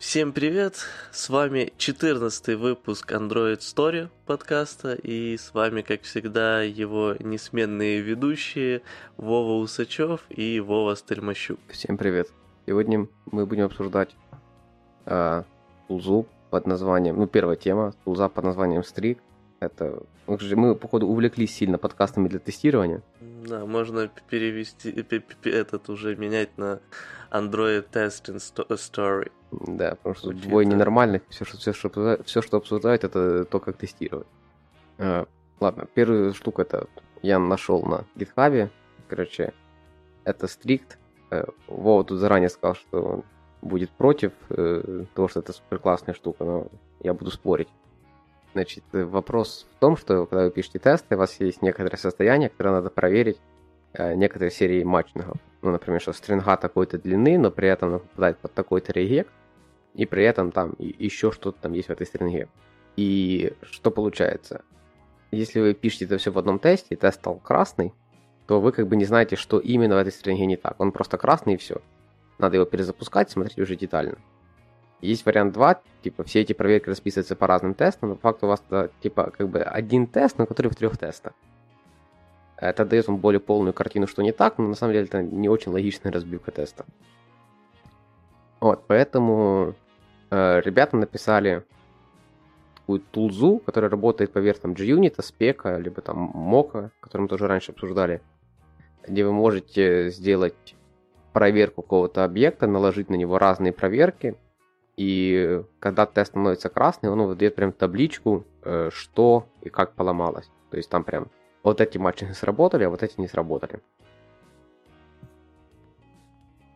Всем привет! С вами 14 выпуск Android Story подкаста, и с вами, как всегда, его несменные ведущие Вова Усачев и Вова Стельмощук. Всем привет! Сегодня мы будем обсуждать э, тулзу под названием, ну, первая тема, тулза под названием Streak. Это, мы, походу, увлеклись сильно подкастами для тестирования. Да, можно перевести, этот уже менять на Android Testing Story. Да, потому что Учиться. двое ненормальных, все что, все, что, все, что обсуждают, это то, как тестировать. А, ладно, первая штука это я нашел на GitHub. Короче, это Strict. Э, Вова тут заранее сказал, что он будет против э, того, что это супер классная штука, но я буду спорить. Значит, вопрос в том, что когда вы пишете тесты, у вас есть некоторое состояние, которое надо проверить э, некоторые серии матчингов. Ну, например, что стринга такой-то длины, но при этом попадает под такой-то регект, и при этом там еще что-то там есть в этой стринге. И что получается? Если вы пишете это все в одном тесте, и тест стал красный, то вы как бы не знаете, что именно в этой стринге не так. Он просто красный и все. Надо его перезапускать, смотреть уже детально. Есть вариант 2, типа все эти проверки расписываются по разным тестам, но по факту у вас типа как бы один тест, но который в трех тестах. Это дает вам более полную картину, что не так, но на самом деле это не очень логичная разбивка теста. Вот, поэтому э, ребята написали такую тулзу, которая работает поверх там JUnit, спека, либо там Mocha, который мы тоже раньше обсуждали, где вы можете сделать проверку какого-то объекта, наложить на него разные проверки, и когда тест становится красный, он выдает прям табличку, э, что и как поломалось. То есть там прям вот эти матчи сработали, а вот эти не сработали.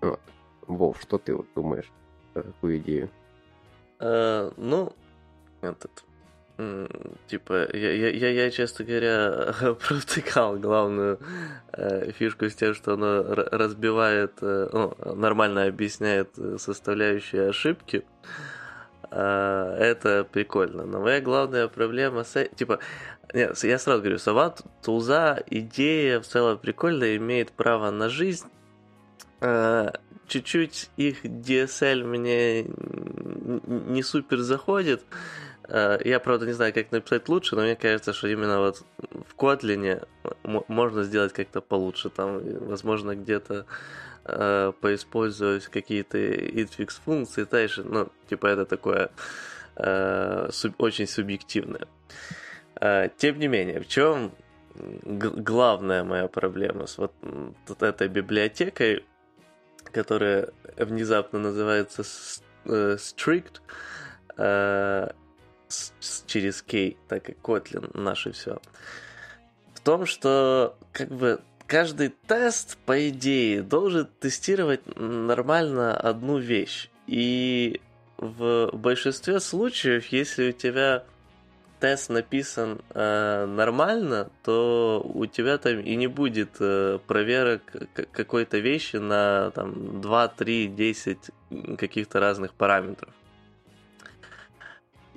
Вот. Вов, что ты вот думаешь про такую идею? Uh, ну, этот, типа, я, я, я, я, честно говоря, провтыкал главную э, фишку с тем, что оно разбивает, э, ну, нормально объясняет э, составляющие ошибки. Э, это прикольно. Но моя главная проблема с типа, нет, я сразу говорю, сама тулза, идея в целом прикольная, имеет право на жизнь. Э, чуть-чуть их DSL мне не супер заходит. Э, я, правда, не знаю, как написать лучше, но мне кажется, что именно вот в Kotlin можно сделать как-то получше. Там, возможно, где-то э, поиспользовать какие-то infix функции дальше. Ну, типа это такое э, суб, очень субъективное. Э, тем не менее, в чем главная моя проблема с вот, вот этой библиотекой, которая внезапно называется э, Strict, э, через K, так и Kotlin наше все. В том, что как бы каждый тест, по идее, должен тестировать нормально одну вещь. И в большинстве случаев, если у тебя тест написан э, нормально, то у тебя там и не будет э, проверок какой-то вещи на там 2, 3, 10 каких-то разных параметров.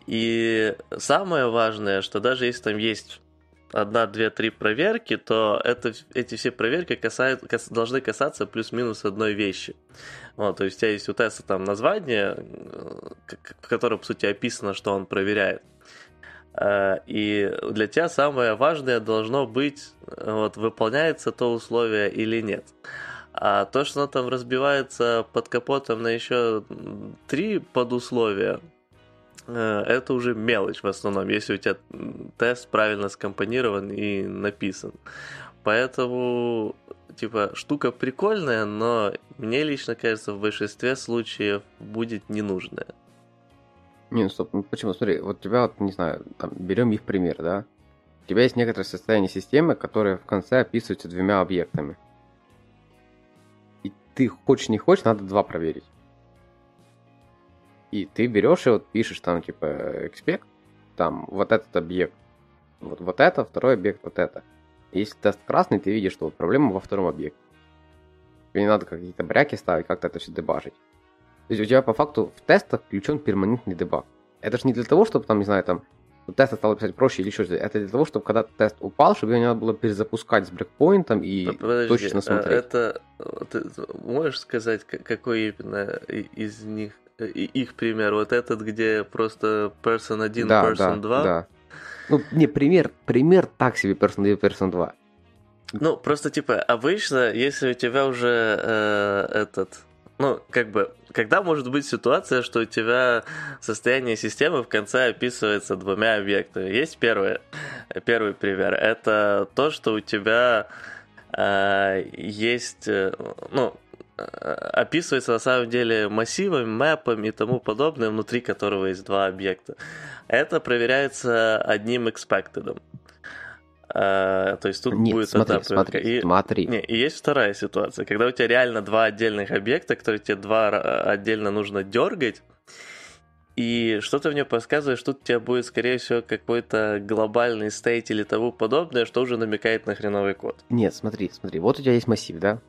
И самое важное, что даже если там есть одна, две, три проверки, то это, эти все проверки касают, кас, должны касаться плюс-минус одной вещи. Вот, то есть у тебя есть у теста там название, в котором, по сути, описано, что он проверяет. Э, и для тебя самое важное должно быть, вот, выполняется то условие или нет. А то, что оно там разбивается под капотом на еще три подусловия, Э, это уже мелочь в основном, если у тебя тест правильно скомпонирован и написан. Поэтому, типа, штука прикольная, но мне лично кажется, в большинстве случаев будет ненужная. Не, ну стоп, ну почему? Смотри, вот у тебя, вот, не знаю, там, берем их пример, да? У тебя есть некоторое состояние системы, которое в конце описывается двумя объектами. И ты хочешь не хочешь, надо два проверить. И ты берешь и вот пишешь там типа expect, там вот этот объект, вот, вот это, второй объект, вот это. Если тест красный, ты видишь, что вот проблема во втором объекте. Тебе не надо какие-то бряки ставить, как-то это все дебажить. То есть у тебя по факту в тестах включен перманентный дебаг. Это же не для того, чтобы там, не знаю, там тест стало писать проще или еще что-то. Это для того, чтобы когда тест упал, чтобы его не надо было перезапускать с брекпоинтом и Подожди, точно а смотреть. Это ты можешь сказать, какой именно из них их пример, вот этот, где просто person 1, да, person да, 2. Да. Ну, не, пример, пример так себе person 1, person 2. Ну, просто типа, обычно, если у тебя уже э, этот, ну, как бы, когда может быть ситуация, что у тебя состояние системы в конце описывается двумя объектами? Есть первый, первый пример. Это то, что у тебя э, есть, э, ну, описывается на самом деле массивами, мэпами и тому подобное, внутри которого есть два объекта. Это проверяется одним expected. Uh, то есть тут Нет, будет смотри, одна смотри, и, смотри. Не, и есть вторая ситуация, когда у тебя реально два отдельных объекта, которые тебе два отдельно нужно дергать, и что-то мне подсказывает, что тут у тебя будет, скорее всего, какой-то глобальный стейт или тому подобное, что уже намекает на хреновый код. Нет, смотри, смотри, вот у тебя есть массив, да?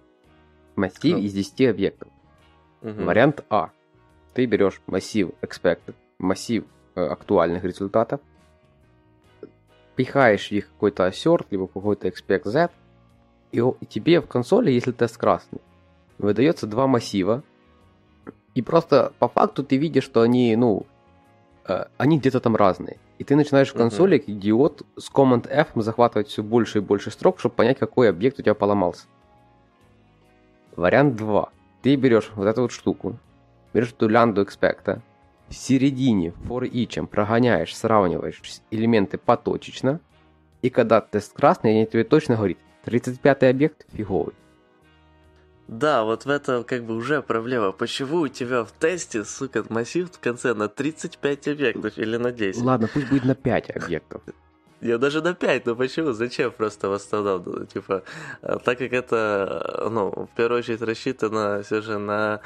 Массив ну. из 10 объектов. Угу. Вариант А. Ты берешь массив expected, массив э, актуальных результатов, пихаешь их какой-то assert, либо какой-то expect z, и, и тебе в консоли, если тест красный, выдается два массива, и просто по факту ты видишь, что они, ну, э, они где-то там разные. И ты начинаешь в консоли, uh-huh. как идиот, с Command F захватывать все больше и больше строк, чтобы понять, какой объект у тебя поломался. Вариант 2. Ты берешь вот эту вот штуку, берешь эту лянду экспекта, в середине for each прогоняешь, сравниваешь элементы поточечно, и когда тест красный, они тебе точно говорит, 35 объект фиговый. Да, вот в этом как бы уже проблема. Почему у тебя в тесте, сука, массив в конце на 35 объектов или на 10? Ладно, пусть будет на 5 объектов. Я даже на 5, но почему? Зачем просто в основном? Типа, э, так как это, ну, в первую очередь рассчитано все же на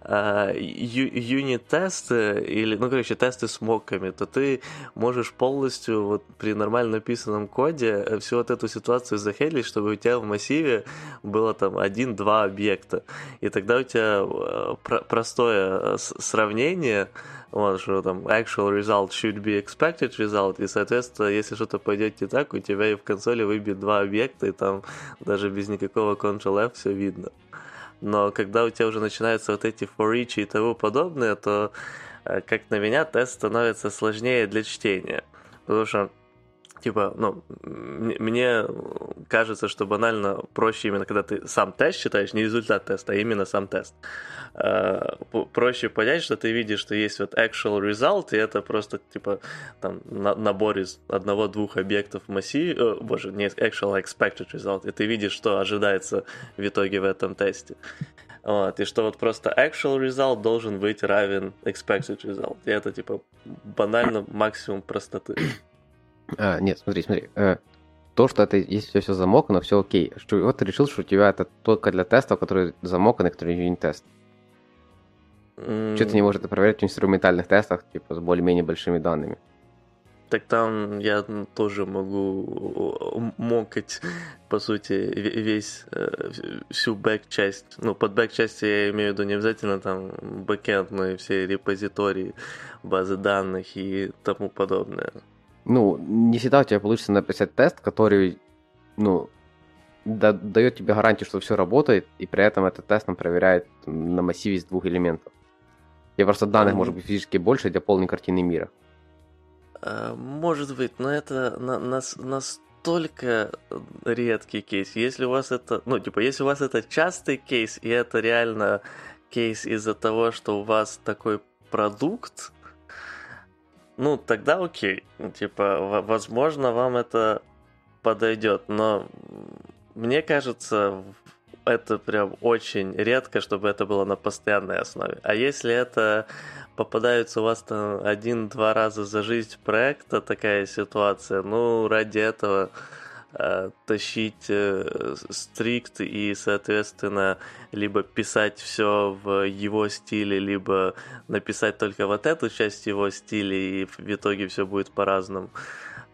а, юнит-тесты или, ну, короче, тесты с моками, то ты можешь полностью вот при нормально написанном коде э, всю вот эту ситуацию захейлить, чтобы у тебя в массиве было там один-два объекта. И тогда у тебя э, простое э, сравнение, вот, что там actual result should be expected result, и, соответственно, если что-то пойдет не так, у тебя и в консоли выбьет два объекта, и там даже без никакого Ctrl-F все видно но когда у тебя уже начинаются вот эти for each и тому подобное, то, э, как на меня, тест становится сложнее для чтения. Потому что типа, ну, мне кажется, что банально проще именно, когда ты сам тест читаешь, не результат теста, а именно сам тест. Э, проще понять, что ты видишь, что есть вот actual result, и это просто, типа, там, набор из одного-двух объектов в массиве, о, боже, не actual, а expected result, и ты видишь, что ожидается в итоге в этом тесте. Вот, и что вот просто actual result должен быть равен expected result. И это, типа, банально максимум простоты. А, нет, смотри, смотри. Э, то, что это, если все замокано, все окей. Что, вот ты решил, что у тебя это только для тестов, которые замоканы, которые не тест. Mm. Что ты не можешь это проверять в инструментальных тестах, типа, с более-менее большими данными? Так там я тоже могу мокать, по сути, весь, э, всю бэк-часть. Ну, под бэк-часть я имею в виду не обязательно там бэкенд, но и все репозитории, базы данных и тому подобное ну, не всегда у тебя получится написать тест, который, ну, да, дает тебе гарантию, что все работает, и при этом этот тест нам проверяет на массиве из двух элементов. И просто данных может быть физически больше для полной картины мира. А, может быть, но это на, на, настолько редкий кейс. Если у вас это, ну, типа, если у вас это частый кейс, и это реально кейс из-за того, что у вас такой продукт, ну, тогда окей. Типа, возможно, вам это подойдет, но мне кажется, это прям очень редко, чтобы это было на постоянной основе. А если это попадается у вас там один-два раза за жизнь проекта такая ситуация, ну, ради этого тащить э, стрикт и, соответственно, либо писать все в его стиле, либо написать только вот эту часть его стиля, и в итоге все будет по-разному.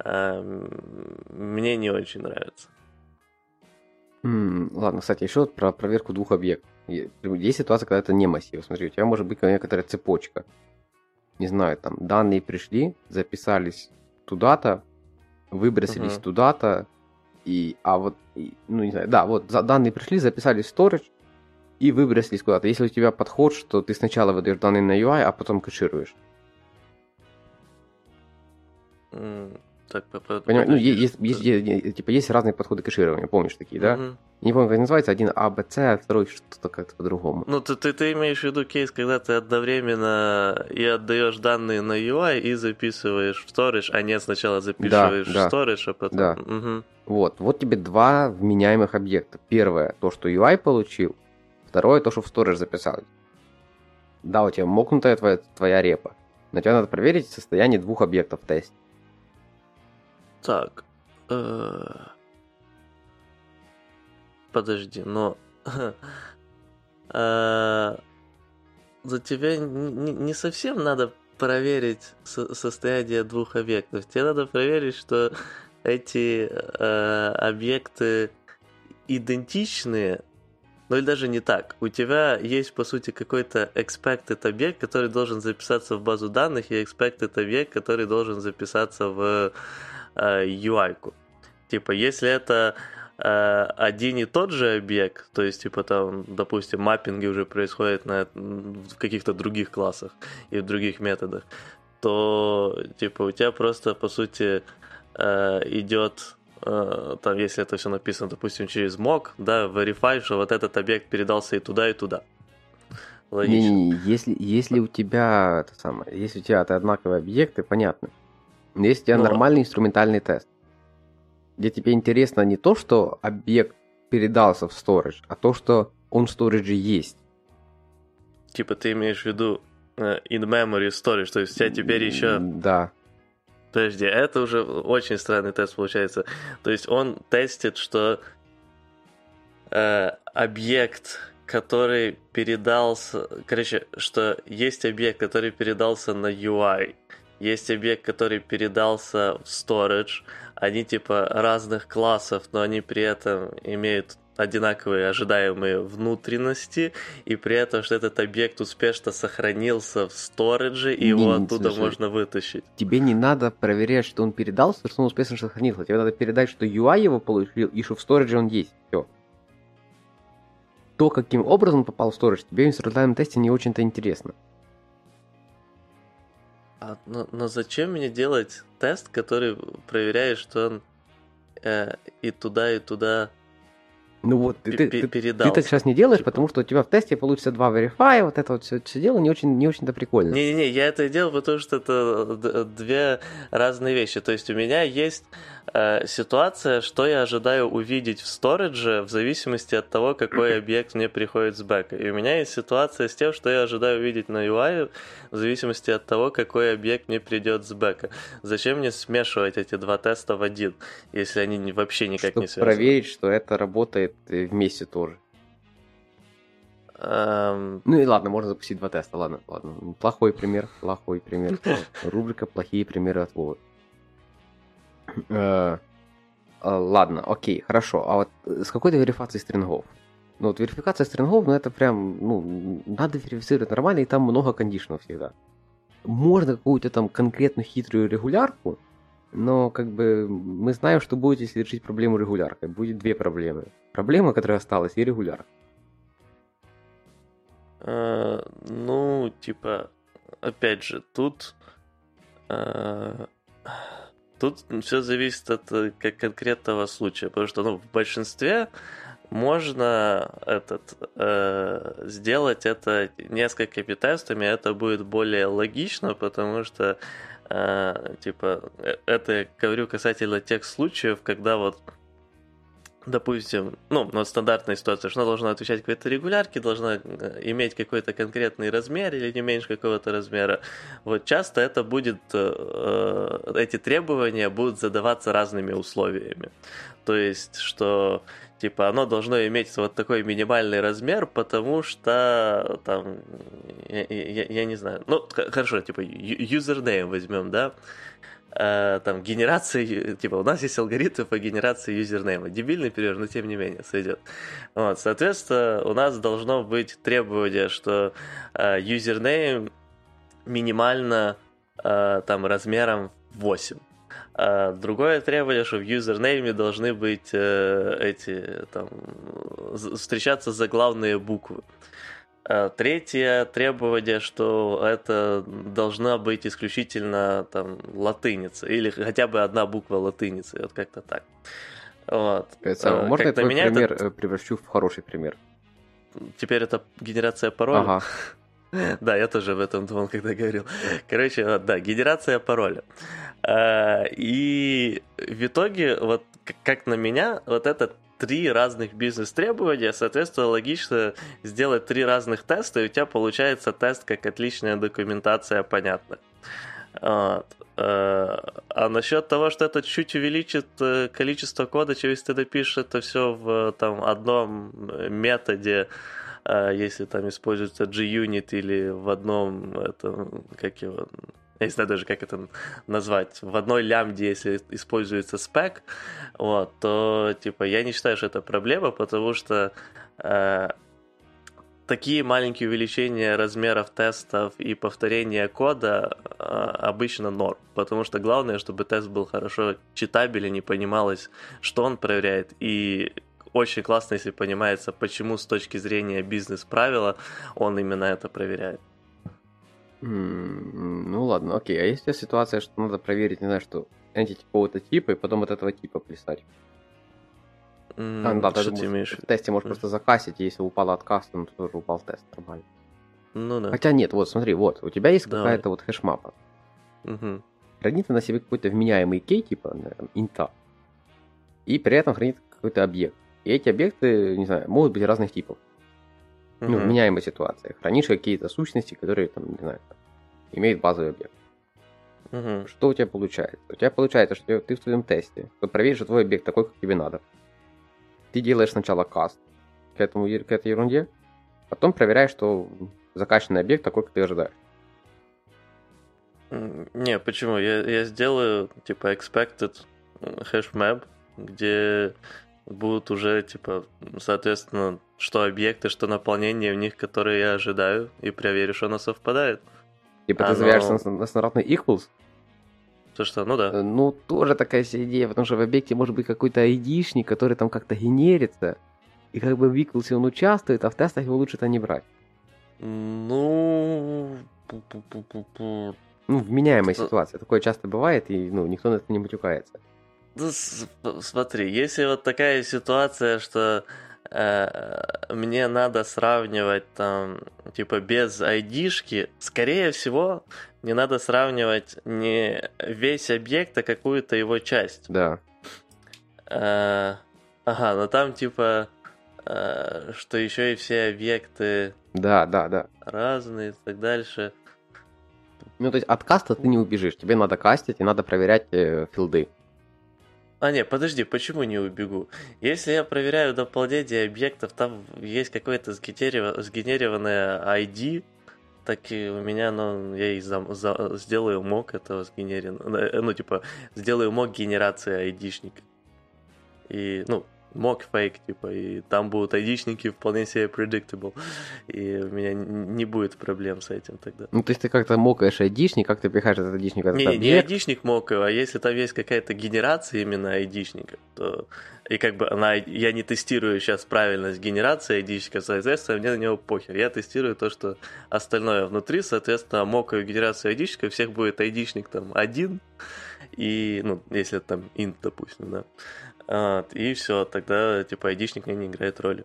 Э, мне не очень нравится. Mm, ладно, кстати, еще про проверку двух объектов. Есть ситуация, когда это не массив. Смотри, у тебя может быть некоторая цепочка. Не знаю, там данные пришли, записались туда-то, выбросились uh-huh. туда-то, и, а вот, ну не знаю, да, вот за, данные пришли, записали в storage, и выбросились куда-то. Если у тебя подход, что ты сначала выдаешь данные на UI, а потом кэшируешь. Так, Понимаешь, ну, есть, есть, есть, типа, есть разные подходы к кэшированию, помнишь такие, да? Угу. Не помню, как называется, один А, Б, С, а второй что-то как-то по-другому. Ну, ты, ты, ты имеешь в виду кейс, когда ты одновременно и отдаешь данные на UI, и записываешь в storage, а не сначала записываешь да, в storage, а потом... Да. Угу. Вот, вот тебе два вменяемых объекта. Первое, то, что UI получил, второе, то, что в storage записал. Да, у тебя мокнутая твоя, твоя репа, но тебе надо проверить состояние двух объектов в тесте. Так. Э... Подожди, но... э... За тебя не, не совсем надо проверить со состояние двух объектов. Тебе надо проверить, что эти э, объекты идентичные, ну или даже не так. У тебя есть, по сути, какой-то expected объект, который должен записаться в базу данных, и expected объект, который должен записаться в э, UI-ку. Типа, если это э, один и тот же объект, то есть, типа, там, допустим, маппинги уже происходят на, в каких-то других классах и в других методах, то, типа, у тебя просто, по сути, э, идет э, там, если это все написано, допустим, через mock, да, verify, что вот этот объект передался и туда, и туда. Логично. Не, не, если, если у тебя это самое, если у тебя это одинаковые объекты, понятно. Есть у тебя Но... нормальный инструментальный тест, где тебе интересно не то, что объект передался в storage, а то, что он в storage есть. Типа ты имеешь в виду uh, in-memory storage, то есть у тебя теперь еще... Да. Подожди, это уже очень странный тест получается. То есть он тестит, что э, объект, который передался... Короче, что есть объект, который передался на UI, есть объект, который передался в storage. Они типа разных классов, но они при этом имеют одинаковые ожидаемые внутренности, и при этом, что этот объект успешно сохранился в сторидже, и не, его не, оттуда слушай, можно вытащить. Тебе не надо проверять, что он передался, что он успешно сохранился. Тебе надо передать, что UI его получил, и что в сторидже он есть. Все. То, каким образом он попал в сторидж, тебе в инструментальном тесте не очень-то интересно. А, но, но зачем мне делать тест, который проверяет, что он э, и туда, и туда ну вот, ты, ты, ты, ты так сейчас не делаешь, типа. потому что у тебя в тесте получится два verify, вот это вот все, все дело не очень, не очень-то прикольно. Не-не-не, я это делал, потому что это две разные вещи. То есть у меня есть э, ситуация, что я ожидаю увидеть в сторидже в зависимости от того, какой объект мне приходит с бэка. И у меня есть ситуация с тем, что я ожидаю увидеть на UI в зависимости от того, какой объект мне придет с бэка. Зачем мне смешивать эти два теста в один, если они вообще никак Чтобы не связаны? проверить, что это работает вместе тоже. Um... Ну и ладно, можно запустить два теста, ладно, ладно. Плохой пример, плохой пример. Рубрика «Плохие примеры от Вовы». Э, а, ладно, окей, хорошо. А вот с какой-то верификацией стрингов? Ну, вот верификация стрингов, ну, это прям, ну, надо верифицировать нормально, и там много кондишнов всегда. Можно какую-то там конкретную хитрую регулярку, но как бы мы знаем, что будет, если решить проблему регуляркой. Будет две проблемы. Проблема, которая осталась, и регулярка. Uh, ну, типа, опять же, тут uh, тут все зависит от э, конкретного случая, потому что, ну, в большинстве можно этот э, сделать это несколькими тестами, это будет более логично, потому что э, типа э, это я говорю касательно тех случаев, когда вот допустим, ну, ну, стандартная ситуация, что она должна отвечать какой-то регулярке, должна э, иметь какой-то конкретный размер или не меньше какого-то размера. Вот часто это будет, э, эти требования будут задаваться разными условиями. То есть, что типа оно должно иметь вот такой минимальный размер, потому что там, я, я, я не знаю, ну, хорошо, типа, username возьмем, да, э, там, генерации, типа, у нас есть алгоритм по генерации юзернейма. Дебильный пример, но тем не менее сойдет. Вот, соответственно, у нас должно быть требование, что э, username минимально э, там размером 8. А другое требование, что в username е должны быть э, эти, там, встречаться заглавные буквы. А третье требование, что это должна быть исключительно там латыница, или хотя бы одна буква латыницы, вот как-то так. Вот. Это, а, можно я твой пример это... превращу в хороший пример? Теперь это генерация пароля? Ага. Да, я тоже об этом думал, когда говорил. Короче, да, генерация пароля. А, и в итоге, вот как на меня, вот это три разных бизнес-требования, соответственно, логично сделать три разных теста, и у тебя получается тест как отличная документация, понятно. Вот. А, а насчет того, что это чуть увеличит э, количество кода, через ты допишешь это все в там, одном методе, если там используется JUnit или в одном, это, как его, я не знаю даже, как это назвать, в одной лямбде, если используется спек, вот, то, типа, я не считаю, что это проблема, потому что э, такие маленькие увеличения размеров тестов и повторения кода э, обычно норм, потому что главное, чтобы тест был хорошо читабелен, не понималось, что он проверяет, и очень классно, если понимается, почему с точки зрения бизнес-правила он именно это проверяет. Ну ладно, окей. А есть ситуация, что надо проверить, не знаю, что entity какого-то типа, и потом от этого типа плясать? Mm, а, ну, да, что ты имеешь? В тесте можешь mm. просто закасить, если упал отказ, то тоже упал тест нормально. Ну да. Хотя нет, вот смотри, вот, у тебя есть Давай. какая-то вот хэшмапа. Угу. Хранит она себе какой-то вменяемый кей, типа, наверное, инта. И при этом хранит какой-то объект. И эти объекты, не знаю, могут быть разных типов. Uh-huh. Ну, меняемой ситуации. Хранишь какие-то сущности, которые, там, не знаю, имеют базовый объект. Uh-huh. Что у тебя получается? У тебя получается, что ты в своем тесте, что проверишь, что твой объект такой, как тебе надо. Ты делаешь сначала каст к, этому, к этой ерунде, потом проверяешь, что закачанный объект такой, как ты ожидаешь. Не, почему? Я, я сделаю, типа, expected hash map, где будут уже, типа, соответственно, что объекты, что наполнение в них, которые я ожидаю, и проверю, что оно совпадает. Типа ты заверяешь на, на стандартный equals? То что, ну да. Э, ну, тоже такая себе идея, потому что в объекте может быть какой-то айдишник, который там как-то генерится, и как бы в equals он участвует, а в тестах его лучше-то не брать. Ну... Ну, вменяемая ситуация. Такое часто бывает, и ну, никто на это не матюкается. Ну, смотри, если вот такая ситуация, что э, мне надо сравнивать там, типа, без айдишки, скорее всего, мне надо сравнивать не весь объект, а какую-то его часть. Да. Э, ага, но там, типа, э, что еще и все объекты... Да, да, да. Разные и так дальше. Ну, то есть от каста ты не убежишь, тебе надо кастить и надо проверять э, филды. А, не, подожди, почему не убегу? Если я проверяю дополнение объектов, там есть какое-то сгенерированное ID, так и у меня, ну, я и за, за, сделаю мог этого сгенерированного, э, ну, типа, сделаю мог генерации айдишника. И, ну, мог фейк, типа, и там будут айдишники вполне себе predictable, и у меня не будет проблем с этим тогда. Ну, то есть ты как-то мокаешь айдишник, как ты пихаешь этот айдишник? Этот не, объект? не айдишник мокаю, а если там есть какая-то генерация именно айдишника, то и как бы она, я не тестирую сейчас правильность генерации айдишника, соответственно, мне на него похер. Я тестирую то, что остальное внутри, соответственно, мокаю генерацию айдишника, у всех будет айдишник там один, и, ну, если там int, допустим, да, вот, и все, тогда, типа, айдишник не играет роли.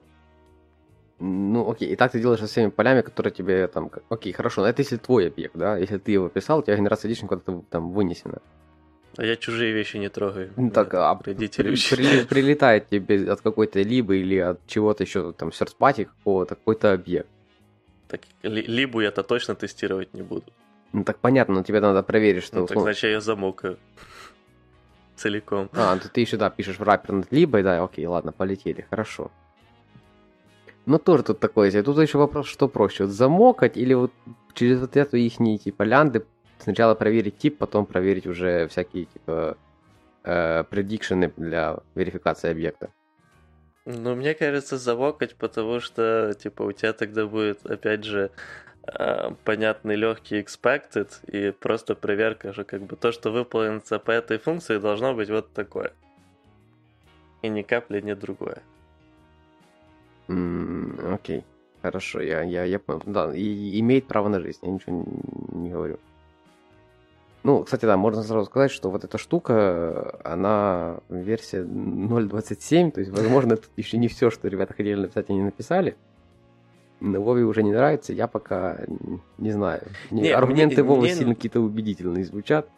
Ну, окей, и так ты делаешь со всеми полями, которые тебе там... Окей, хорошо, но это если твой объект, да? Если ты его писал, у тебя генерация айдишника куда-то там вынесена. А я чужие вещи не трогаю. Ну, так, а при, при, прилетает тебе от какой-то либо или от чего-то еще, там, сердспати какого-то, какой-то объект. Так, либо я-то точно тестировать не буду. Ну, так понятно, но тебе надо проверить, что... Ну, так значит, я замокаю целиком. А, ну ты еще, да, пишешь в раппер над либо, да, окей, ладно, полетели, хорошо. Но тоже тут такое, тут еще вопрос, что проще, вот замокать или вот через вот эту их типа лянды сначала проверить тип, потом проверить уже всякие типа э, предикшены для верификации объекта. Ну, мне кажется, замокать, потому что, типа, у тебя тогда будет, опять же, э, понятный, легкий expected и просто проверка, что как бы то, что выполнится по этой функции, должно быть вот такое. И ни капли не другое. Mm, окей, хорошо, я, я, я понял. Да, и, имеет право на жизнь, я ничего не говорю. Ну, кстати, да, можно сразу сказать, что вот эта штука, она версия 0.27, то есть, возможно, тут еще не все, что ребята хотели написать, они написали. Но Вове уже не нравится, я пока не знаю. Не, Аргументы мне, Вовы мне... сильно какие-то убедительные звучат.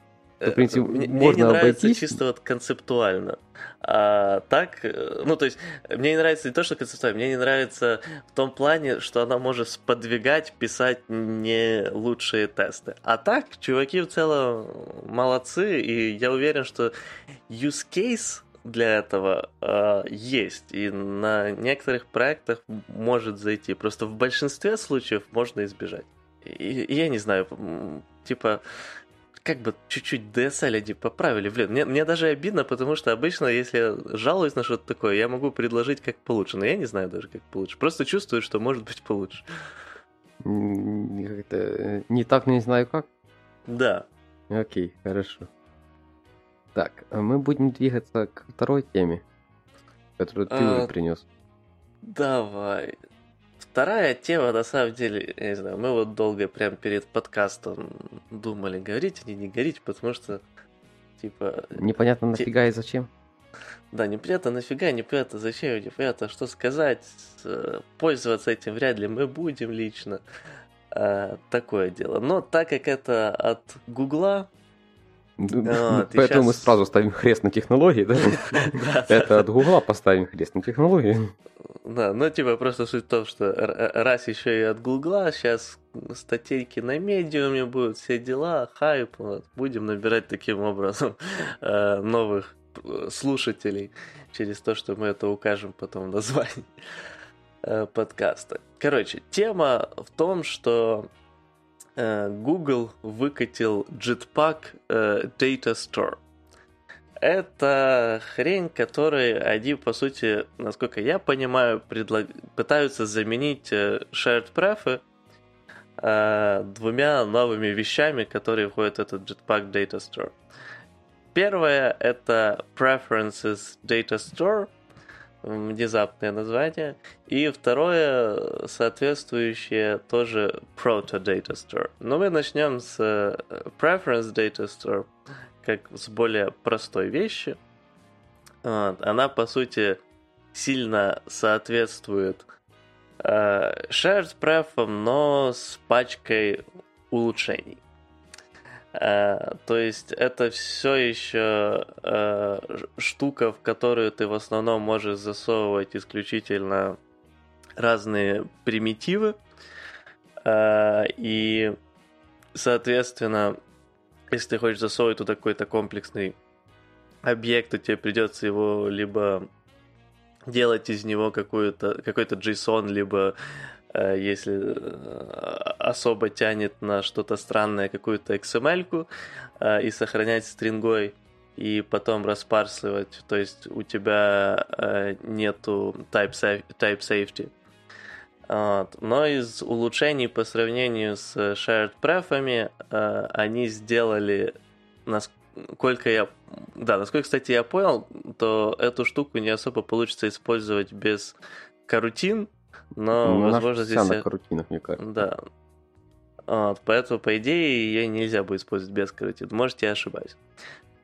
То, в принципе, мне, можно мне не нравится обойтись. чисто вот концептуально. А так, э, ну, то есть, мне не нравится не то, что концептуально, мне не нравится в том плане, что она может сподвигать писать не лучшие тесты. А так, чуваки в целом молодцы, и я уверен, что use case для этого э, есть, и на некоторых проектах может зайти. Просто в большинстве случаев можно избежать. И, и я не знаю, типа, как бы чуть-чуть DSL поправили. Блин, мне, мне даже обидно, потому что обычно, если я жалуюсь на что-то такое, я могу предложить как получше. Но я не знаю даже, как получше. Просто чувствую, что может быть получше. Это э, не так, не знаю как? Да. Окей, хорошо. Так, а мы будем двигаться к второй теме, которую ты а, принес. Давай. Вторая тема, на самом деле, я не знаю, мы вот долго прям перед подкастом думали, говорить или не говорить, потому что, типа... Непонятно нафига и зачем. Да, непонятно нафига, непонятно зачем, непонятно что сказать, пользоваться этим вряд ли мы будем лично. А, такое дело. Но так как это от Гугла, вот, Поэтому мы сразу ставим хрест на технологии, да? Это от Гугла поставим хрест на технологии. Да, ну типа просто суть в том, что раз еще и от Гугла, сейчас статейки на медиуме будут, все дела, хайп, вот, будем набирать таким образом э, новых э, слушателей через то, что мы это укажем потом в названии э, подкаста. Короче, тема в том, что Google выкатил Jetpack Data Store – это хрень, которой они, по сути, насколько я понимаю, предлаг... пытаются заменить э, shared pref э, двумя новыми вещами, которые входят в этот Jetpack Data Store. Первое — это Preferences Data Store, внезапное название, и второе, соответствующее тоже Proto Data Store. Но мы начнем с э, Preference Data Store как с более простой вещи. Вот. Она, по сути, сильно соответствует э, shared pref, но с пачкой улучшений. Э, то есть это все еще э, штука, в которую ты в основном можешь засовывать исключительно разные примитивы. Э, и, соответственно, если ты хочешь засовывать туда какой-то комплексный объект, то тебе придется его либо делать из него какой-то какой-то JSON, либо если э, особо тянет на что-то странное, какую-то XML-ку э, и сохранять стрингой, и потом распарсивать, то есть у тебя э, нету type, type safety. Вот. Но из улучшений по сравнению с shared pref'ами э, они сделали, насколько я... Да, насколько, кстати, я понял, то эту штуку не особо получится использовать без карутин, но, ну, возможно, здесь... на карутинах, мне кажется. Да. Вот, поэтому, по идее, ее нельзя будет использовать без карутин. Может, я ошибаюсь.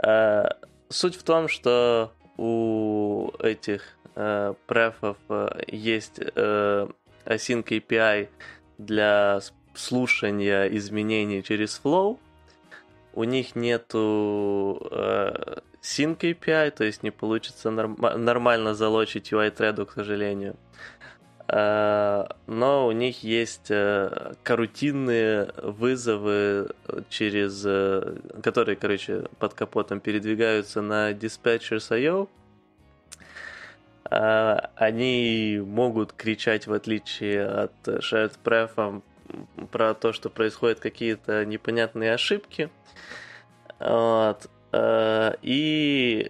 Э, суть в том, что у этих э, префов э, есть э, Async API для слушания изменений через Flow. У них нету э, Sync API, то есть не получится норм- нормально залочить UI-треду, к сожалению. Но у них есть uh, карутинные вызовы через, uh, которые, короче, под капотом передвигаются на Dispatchers.io, они могут кричать, в отличие от Shared Pref, про то, что происходят какие-то непонятные ошибки. Вот. И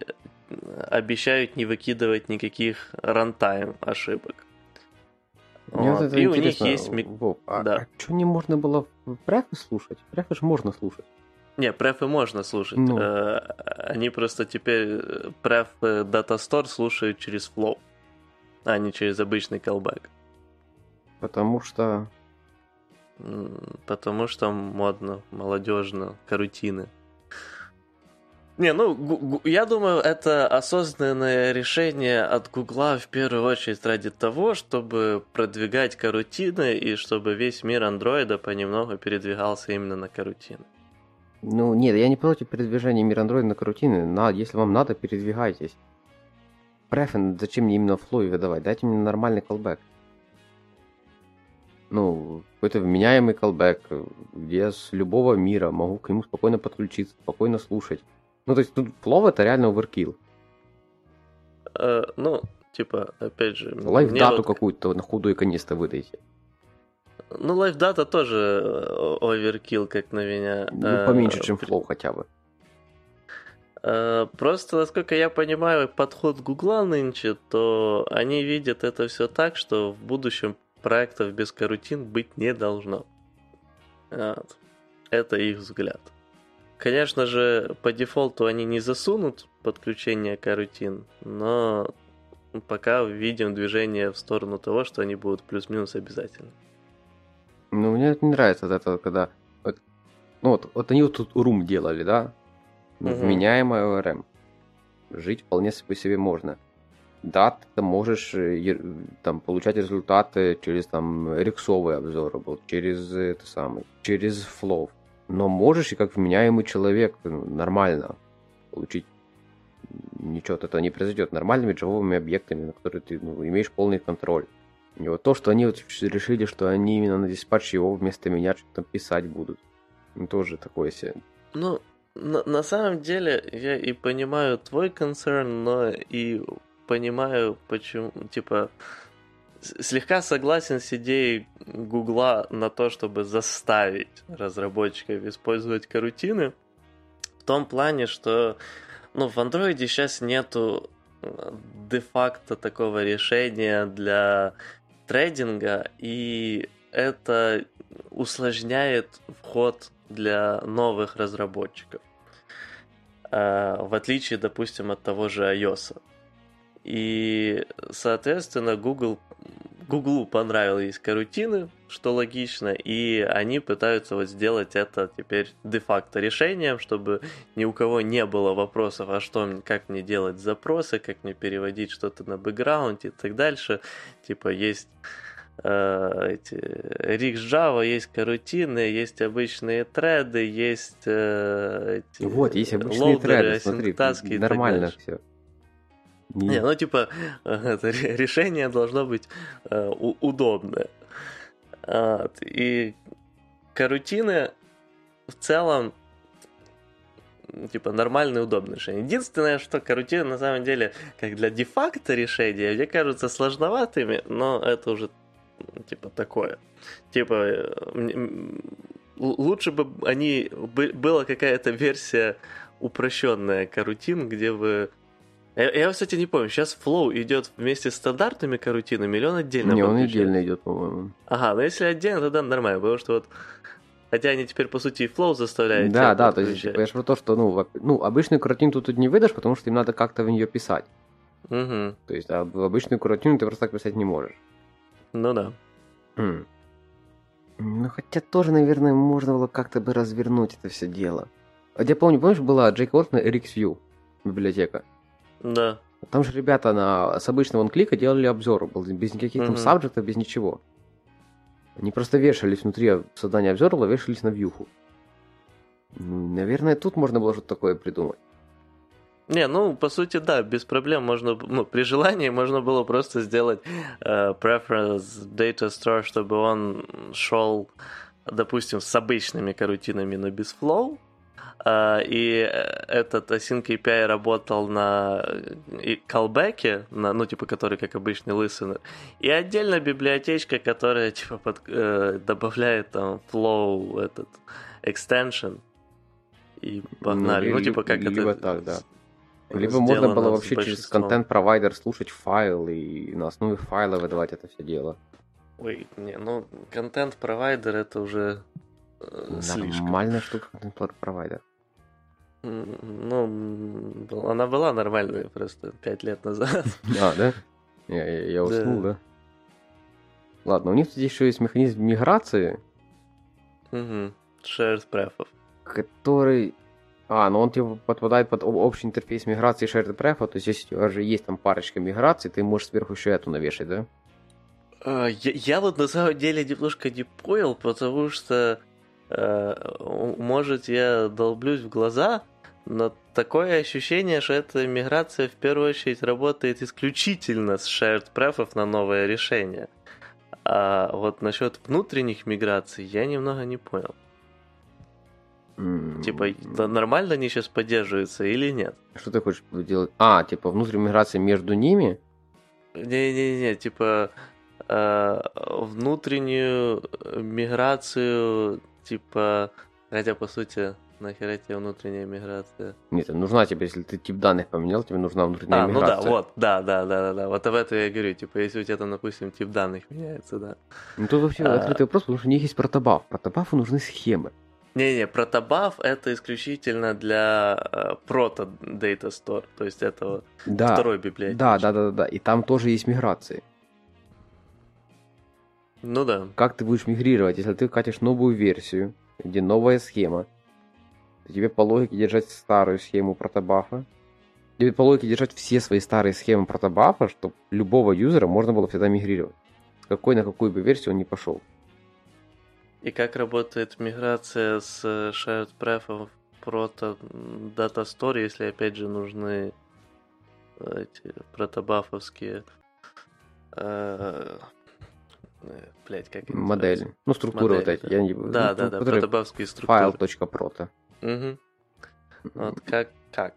обещают не выкидывать никаких рантайм ошибок. Мне вот. это и у них есть... Вов, а, да. а что не можно было префы слушать? Префы же можно слушать. Не, префы можно слушать. Ну. Э, они просто теперь э, преф Data Store слушают через Flow, а не через обычный callback. Потому что... Потому что модно, молодежно, карутины. Не, ну, я думаю, это осознанное решение от Гугла в первую очередь ради того, чтобы продвигать карутины и чтобы весь мир андроида понемногу передвигался именно на карутины. Ну, нет, я не против передвижения мира андроида на карутины. На, если вам надо, передвигайтесь. Префен, зачем мне именно флой выдавать? Дайте мне нормальный колбэк ну, какой-то вменяемый колбэк, где я с любого мира могу к нему спокойно подключиться, спокойно слушать. Ну, то есть тут плов это реально оверкил. Uh, ну, типа, опять же... Лайфдату вот... какую-то на худую конец-то выдайте. Ну, лайфдата тоже оверкил, как на меня. Ну, uh, поменьше, чем флоу хотя бы. Uh, просто, насколько я понимаю, подход Гугла нынче, то они видят это все так, что в будущем проектов без карутин быть не должно. Вот. Это их взгляд. Конечно же, по дефолту они не засунут подключение карутин, но пока видим движение в сторону того, что они будут плюс-минус обязательно. Ну, мне это не нравится от этого, когда... Вот, ну вот, вот они вот тут рум делали, да? Угу. Вменяемая ORM. Жить вполне по себе можно да, ты можешь э, там, получать результаты через там рексовый обзор, через это самый, через флоу. Но можешь и как вменяемый человек ну, нормально получить ничего от этого не произойдет. Нормальными джавовыми объектами, на которые ты ну, имеешь полный контроль. И вот то, что они вот решили, что они именно на диспатче его вместо меня что-то писать будут. Ну, тоже такое себе. Ну, на, на самом деле, я и понимаю твой концерн, но и понимаю, почему, типа, слегка согласен с идеей Гугла на то, чтобы заставить разработчиков использовать карутины. В том плане, что ну, в андроиде сейчас нету э, де-факто такого решения для трейдинга, и это усложняет вход для новых разработчиков. Э, в отличие, допустим, от того же iOS. И, соответственно, Google, Google понравились карутины, что логично, и они пытаются вот сделать это теперь де-факто решением, чтобы ни у кого не было вопросов, а что, как мне делать запросы, как мне переводить что-то на бэкграунд и так дальше. Типа есть э, эти Rix Java, есть карутины, есть обычные треды, есть э, эти вот, есть обычные лоудеры, треды, смотри, нормально все. Не, ну типа решение должно быть э, удобное. И карутины в целом типа нормальное, удобное решение. Единственное, что карутины на самом деле, как для де-факто решения, мне кажутся сложноватыми, но это уже типа такое. Типа э, лучше бы они была какая-то версия упрощенная карутин, где вы я, я, кстати, не помню, сейчас Flow идет вместе с стандартными карутинами, или он отдельно Не, он отдельно идет, по-моему. Ага, но если отдельно, тогда нормально, потому что вот Хотя они теперь, по сути, и Flow заставляют. Да, да, то есть, я же про то, что, ну, ну, обычную карутину тут не выдашь, потому что им надо как-то в нее писать. Угу. То есть, а обычную карутину ты просто так писать не можешь. Ну да. М. Ну, хотя тоже, наверное, можно было как-то бы развернуть это все дело. Вот я помню, помнишь, была Джейк Уортон RxView библиотека? Да. Там же ребята на, с обычного онклика делали обзор, был без никаких угу. там сабжектов, без ничего. Они просто вешались внутри создания обзора, вешались на вьюху. Наверное, тут можно было что-то такое придумать. Не, ну, по сути, да, без проблем можно, ну, при желании можно было просто сделать э, preference data store, чтобы он шел, допустим, с обычными карутинами, но без flow, и этот Async API работал на callback, на, ну, типа, который как обычный listener, и отдельно библиотечка, которая, типа, под, э, добавляет там flow, этот, extension, и погнали. Ну, ну типа, как либо это... так, да. Либо можно было вообще через контент-провайдер слушать файл и на основе файла выдавать это все дело. Ой, не, ну, контент-провайдер это уже э, слишком. Нормальная штука, контент-провайдер. Ну, она была нормальной просто пять лет назад. А, да? Я, я, я уснул, да. да? Ладно, у них тут еще есть механизм миграции. Угу. Shared path. Который... А, ну он типа подпадает под общий интерфейс миграции shared path, то есть если у тебя же есть там парочка миграций, ты можешь сверху еще эту навешать, да? А, я, я вот на самом деле немножко не понял, потому что может я долблюсь в глаза, но такое ощущение, что эта миграция в первую очередь работает исключительно с shared path на новое решение. А вот насчет внутренних миграций я немного не понял. Mm. Типа, нормально они сейчас поддерживаются или нет? Что ты хочешь делать? А, типа, внутренняя миграция между ними? Не-не-не, типа, э, внутреннюю миграцию, типа, хотя, по сути, Нахера тебе внутренняя миграция? Нет, нужна тебе, если ты тип данных поменял, тебе нужна внутренняя а, миграция. ну да, вот, да, да, да, да, да. Вот об этом я говорю. Типа, если у тебя там, допустим, тип данных меняется, да. Ну тут вообще а... открытый вопрос, потому что у них есть протобаф. Протобафу нужны схемы. Не-не, протобаф это исключительно для э, прото Data Store, то есть это да, второй библиотеки. Да, да, да, да, и там тоже есть миграции. Ну да. Как ты будешь мигрировать, если ты катишь новую версию, где новая схема, тебе по логике держать старую схему протобафа, тебе по логике держать все свои старые схемы протобафа, чтобы любого юзера можно было всегда мигрировать. С какой на какую бы версию он не пошел. И как работает миграция с Shared Pref в прото Data Store, если опять же нужны эти протобафовские э, блять, как Модели. Ну, структуры Модели, вот эти. Да, Я не... да, ну, да, да, протобафские структуры. File.proto. Угу. Вот как, как?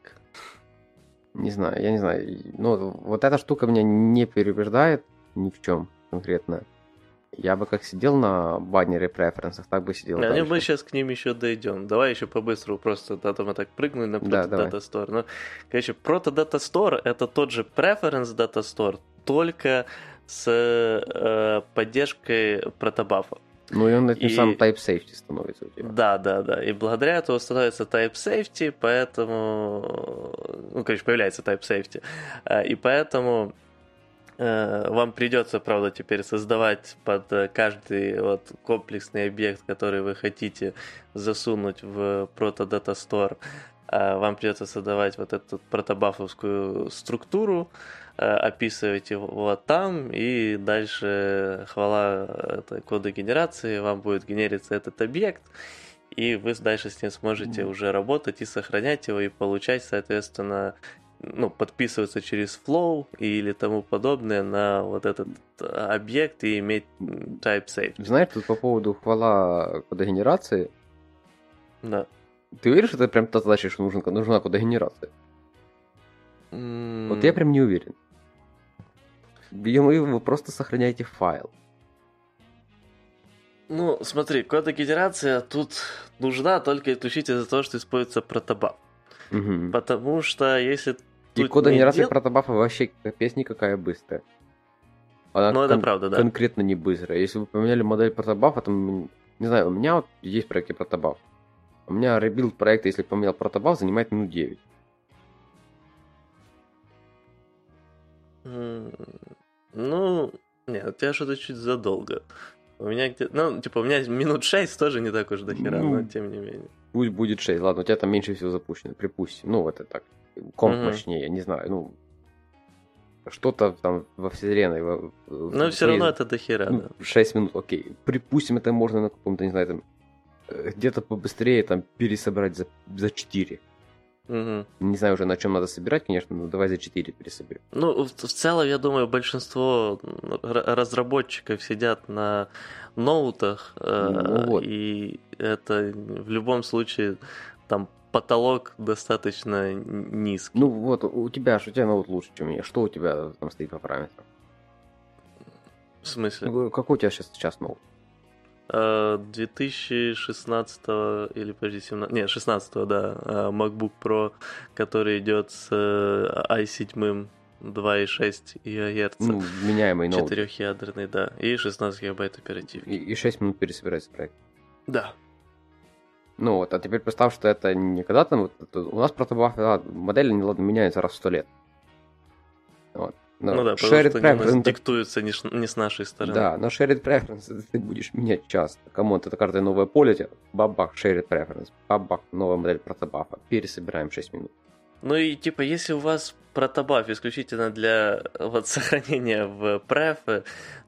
Не знаю, я не знаю. Ну, вот эта штука меня не переубеждает ни в чем конкретно. Я бы как сидел на баннере преференсах, так бы сидел. Да, мы сейчас к ним еще дойдем. Давай еще по-быстрому просто да, мы так прыгнули на Proto да, Data Store. Ну, короче, Proto Data Store это тот же Preference Data Store, только с э, поддержкой протобафа. Ну и он этим и... самым type safety становится у тебя. Да, да, да. И благодаря этому становится type safety, поэтому... Ну, короче, появляется type safety. А, и поэтому э, вам придется, правда, теперь создавать под каждый вот комплексный объект, который вы хотите засунуть в Proto Data Store, а, вам придется создавать вот эту протобафовскую структуру, Э, описываете его там, и дальше, хвала этой кода генерации, вам будет генериться этот объект, и вы дальше с ним сможете уже работать и сохранять его, и получать, соответственно, ну, подписываться через flow или тому подобное на вот этот объект и иметь type safe. Знаешь, тут по поводу хвала кодогенерации. Да. Ты уверен, что это прям та задача, что нужна, нужна кодогенерация? Mm. Вот я прям не уверен. Вы, вы просто сохраняете файл. Ну, смотри, кодогенерация тут нужна только исключительно из-за того, что используется протобаф. Угу. Потому что если И кодогенерация дел... протобафа вообще капец никакая быстрая. Она ну, это кон- правда, да. Конкретно не быстрая. Если вы поменяли модель протобафа, там, не знаю, у меня вот есть проект Protobuf. У меня rebuild проекта, если поменял Protobuf, занимает минут 9. Ну, нет, у тебя что-то чуть задолго. У меня где-то, ну, типа, у меня минут 6 тоже не так уж до хера, ну, но тем не менее. Пусть будет 6, ладно, у тебя там меньше всего запущено, припустим. Ну, это так, комп угу. мощнее, не знаю, ну, что-то там во вселенной. Во, но все равно это до хера, ну, да. 6 минут, окей. Припустим, это можно на каком-то, не знаю, там, э, где-то побыстрее там пересобрать за, за 4. Угу. Не знаю уже, на чем надо собирать, конечно, но давай за 4 пересоберем. Ну, в, в целом, я думаю, большинство разработчиков сидят на ноутах, э, ну, вот. и это в любом случае там потолок достаточно низкий. Ну вот, у тебя же у тебя ноут лучше, чем у меня. Что у тебя там стоит по параметрам? В смысле? Ну, какой у тебя сейчас, сейчас ноут? 2016 или подожди, 17, не, 16 да, э, MacBook Pro, который идет с э, i7 2,6 ГГц. Ну, меняемый ноут. Четырехъядерный, да. И 16 гигабайт оперативки. И, и 6 минут пересобирается проект. Да. Ну вот, а теперь представь, что это не когда там, вот, у нас Protobuf модель не ладно, меняется раз в сто лет. Но ну да, потому что они диктуются не, не с нашей стороны. Да, но shared preference ты будешь менять часто. Come on, это карта новое поле, бабах, shared preference, бабах, новая модель протобафа, пересобираем 6 минут. Ну и типа, если у вас Protobuf исключительно для вот сохранения в pref,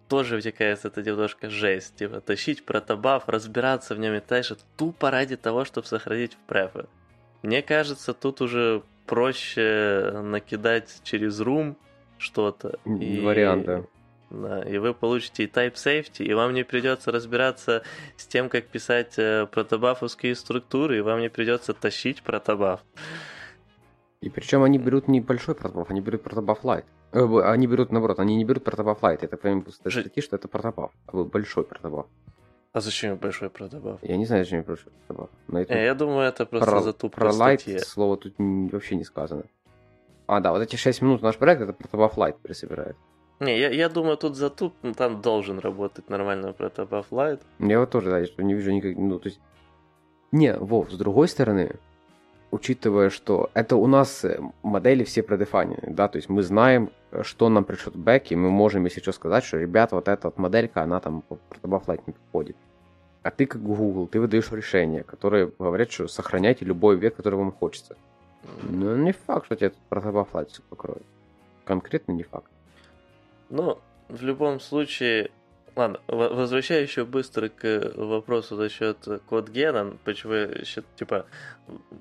тоже вытекает это немножко жесть. Типа, тащить протобаф, разбираться в нем и дальше, тупо ради того, чтобы сохранить в префы. Мне кажется, тут уже проще накидать через room что-то. И... Варианты. Да, и вы получите и type safety, и вам не придется разбираться с тем, как писать э, протобафовские структуры, и вам не придется тащить протобаф. И причем они берут не большой протобаф, они берут протобаф light. Э, они берут, наоборот, они не берут протобаф light. Это прям статьи, что это протобаф, а большой протобаф. А зачем большой протобаф? Я не знаю, зачем большой протобаф. Но это... Э, я думаю, это просто про, затупка Про light слово тут вообще не сказано. А, да, вот эти 6 минут наш проект, это протобаф light пересобирает. Не, я, я думаю, тут затуп, ну, там должен работать нормально протобаф light. Я вот тоже, да, что не вижу никак, ну, то есть... Не, Вов, с другой стороны, учитывая, что это у нас э, модели все предефанены, да, то есть мы знаем, что нам пришлет бэк, и мы можем, если что, сказать, что, ребята, вот эта вот моделька, она там по Lite не подходит. А ты, как Google, ты выдаешь решение, которое говорят, что сохраняйте любой век, который вам хочется. Но не факт, что тебе Lite все покроет. Конкретно не факт. Ну, в любом случае, Ладно, возвращаясь еще быстро к вопросу насчет код-гена, почему, еще, типа,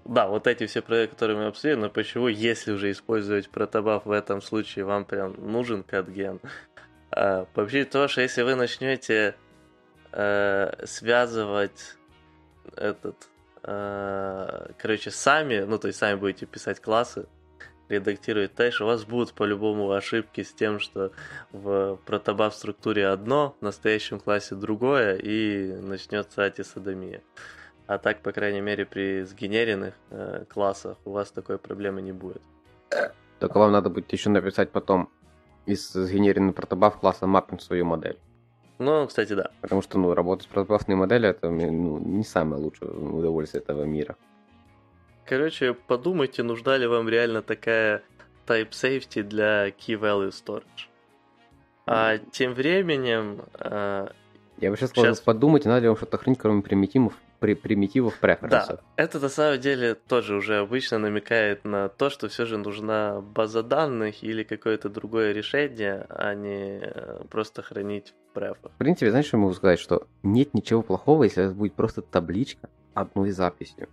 да, вот эти все проекты, которые мы обсудили, но почему, если уже использовать протобаф в этом случае, вам прям нужен код-ген? А, по причине что если вы начнете э, связывать этот, э, короче, сами, ну, то есть сами будете писать классы, редактировать тэш, у вас будут по-любому ошибки с тем, что в протобаф структуре одно, в настоящем классе другое, и начнется антисадомия. А так, по крайней мере, при сгенеренных э, классах у вас такой проблемы не будет. Только вам надо будет еще написать потом из сгенеренного протобаф класса маппинг свою модель. Ну, кстати, да. Потому что, ну, работать с протобафной моделью это ну, не самое лучшее удовольствие этого мира. Короче, подумайте, нужна ли вам реально такая type safety для key value storage. А тем временем... Э, Я бы сейчас сказал, сейчас... подумайте, надо ли вам что-то хранить, кроме примитивов, при, примитивов преференсов. Да, это на самом деле тоже уже обычно намекает на то, что все же нужна база данных или какое-то другое решение, а не э, просто хранить в префах. В принципе, знаешь, что я могу сказать? Что нет ничего плохого, если это будет просто табличка одной записью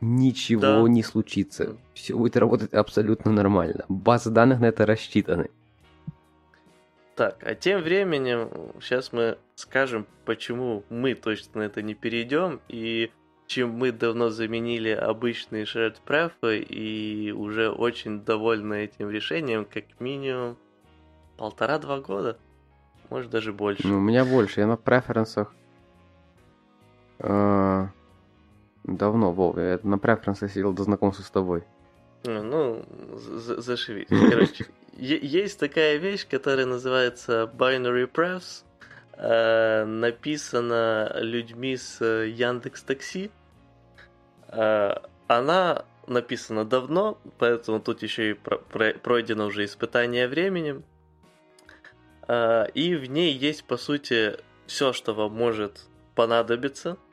ничего да. не случится. Все будет работать абсолютно нормально. Базы данных на это рассчитаны. Так, а тем временем сейчас мы скажем, почему мы точно на это не перейдем и чем мы давно заменили обычные shared pref и уже очень довольны этим решением, как минимум полтора-два года, может даже больше. Ну, у меня больше, я на преференсах а, Давно, Вов, я на преференсе сидел до знакомства с тобой. Ну, зашивись. Короче, есть такая вещь, которая называется Binary Prefs. Э, написана людьми с Яндекс Такси. Э, она написана давно, поэтому тут еще и пройдено уже испытание временем. Э, и в ней есть, по сути, все, что вам может понадобиться –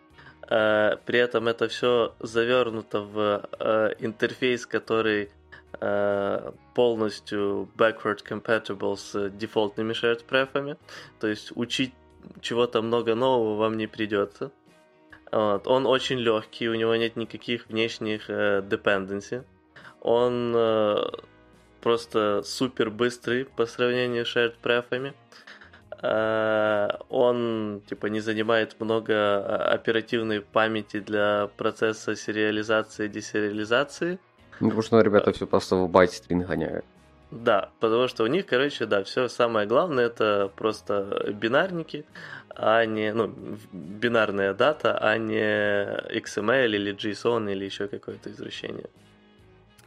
Э, при этом это все завернуто в э, интерфейс, который э, полностью backward compatible с дефолтными shared префами. То есть учить чего-то много нового вам не придется. Вот. Он очень легкий, у него нет никаких внешних dependency. Он просто супер быстрый по сравнению с shared префами. Э, он типа не занимает много э, оперативной памяти для процесса сериализации и десериализации. Ну, потому что ну, ребята все просто в байт стрин гоняют. Да, потому что у них, короче, да, все самое главное это просто бинарники, а не, ну, бинарная дата, а не XML или JSON или еще какое-то извращение.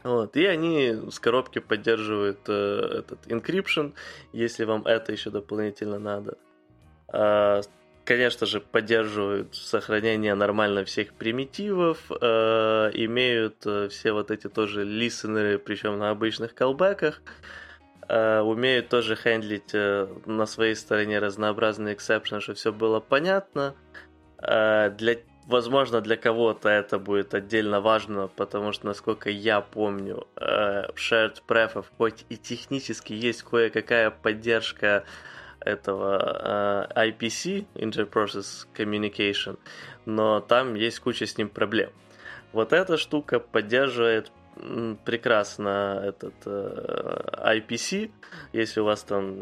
Вот, и они с коробки поддерживают э, этот encryption, если вам это еще дополнительно надо. А, конечно же, поддерживают сохранение нормально всех примитивов, э, имеют э, все вот эти тоже листенеры, причем на обычных колбеках, э, умеют тоже хендлить э, на своей стороне разнообразные эксепшены, чтобы все было понятно. Э, для возможно, для кого-то это будет отдельно важно, потому что, насколько я помню, э, в Shared Pref хоть и технически есть кое-какая поддержка этого э, IPC, Interprocess Communication, но там есть куча с ним проблем. Вот эта штука поддерживает прекрасно этот э, IPC, если у вас там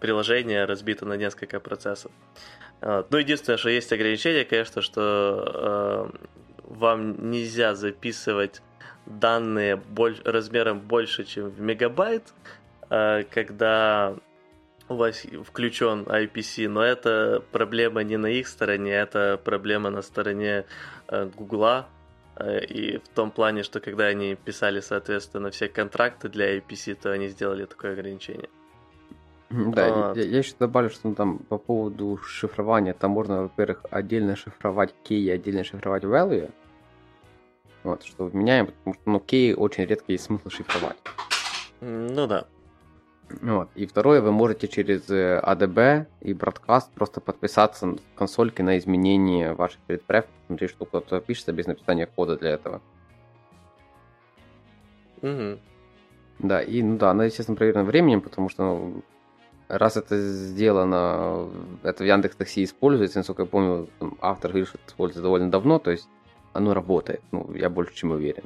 приложение разбито на несколько процессов. Ну, единственное, что есть ограничение, конечно, что э, вам нельзя записывать данные боль, размером больше, чем в мегабайт, э, когда у вас включен IPC, но это проблема не на их стороне, это проблема на стороне э, и в том плане, что когда они писали, соответственно, все контракты для IPC, то они сделали такое ограничение. Да, вот. я, я еще добавлю, что ну, там по поводу шифрования, там можно, во-первых, отдельно шифровать key и отдельно шифровать value. Вот, что вменяем, потому что, ну, key очень редко есть смысл шифровать. Ну да. Вот. И второе, вы можете через ADB э, и Broadcast просто подписаться в консольке на изменение ваших предпрев, смотреть, что кто-то пишется без написания кода для этого. Угу. Да, и, ну да, она, естественно, проверена временем, потому что ну, раз это сделано, это в Яндекс Такси используется, насколько я помню, автор говорит, что это используется довольно давно, то есть оно работает, ну, я больше чем уверен.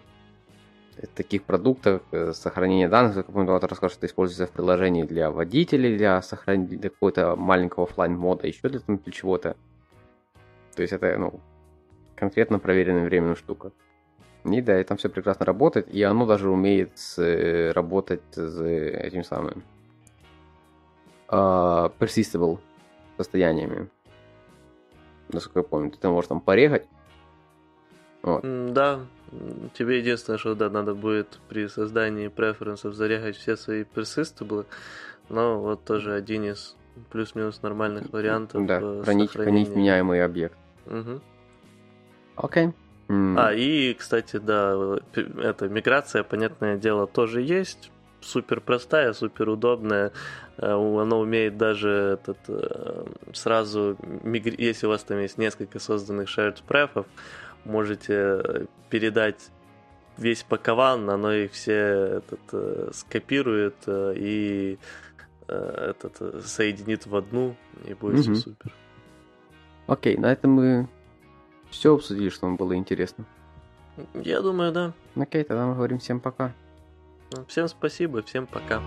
Таких продуктах э, сохранение данных, как помню, автор рассказал, что это используется в приложении для водителей, для сохранения для какого-то маленького офлайн мода, еще для, для чего-то. То есть это, ну, конкретно проверенная временная штука. И да, и там все прекрасно работает, и оно даже умеет с, э, работать с этим самым uh, persistable состояниями. Насколько я помню, ты можешь там порегать. Вот. Да, тебе единственное, что да, надо будет при создании преференсов зарегать все свои persistable, но вот тоже один из плюс-минус нормальных вариантов. Да, хранить, хранить меняемый объект. Угу. Окей. Mm. А, и, кстати, да, эта миграция, понятное дело, тоже есть супер простая, супер удобная. Э, она умеет даже этот, э, сразу, если у вас там есть несколько созданных shared префов, можете передать весь пакован, оно их все этот, э, скопирует и этот, соединит в одну, и будет угу. все супер. Окей, на этом мы все обсудили, что вам было интересно. Я думаю, да. Окей, тогда мы говорим всем пока. Всем спасибо, всем пока.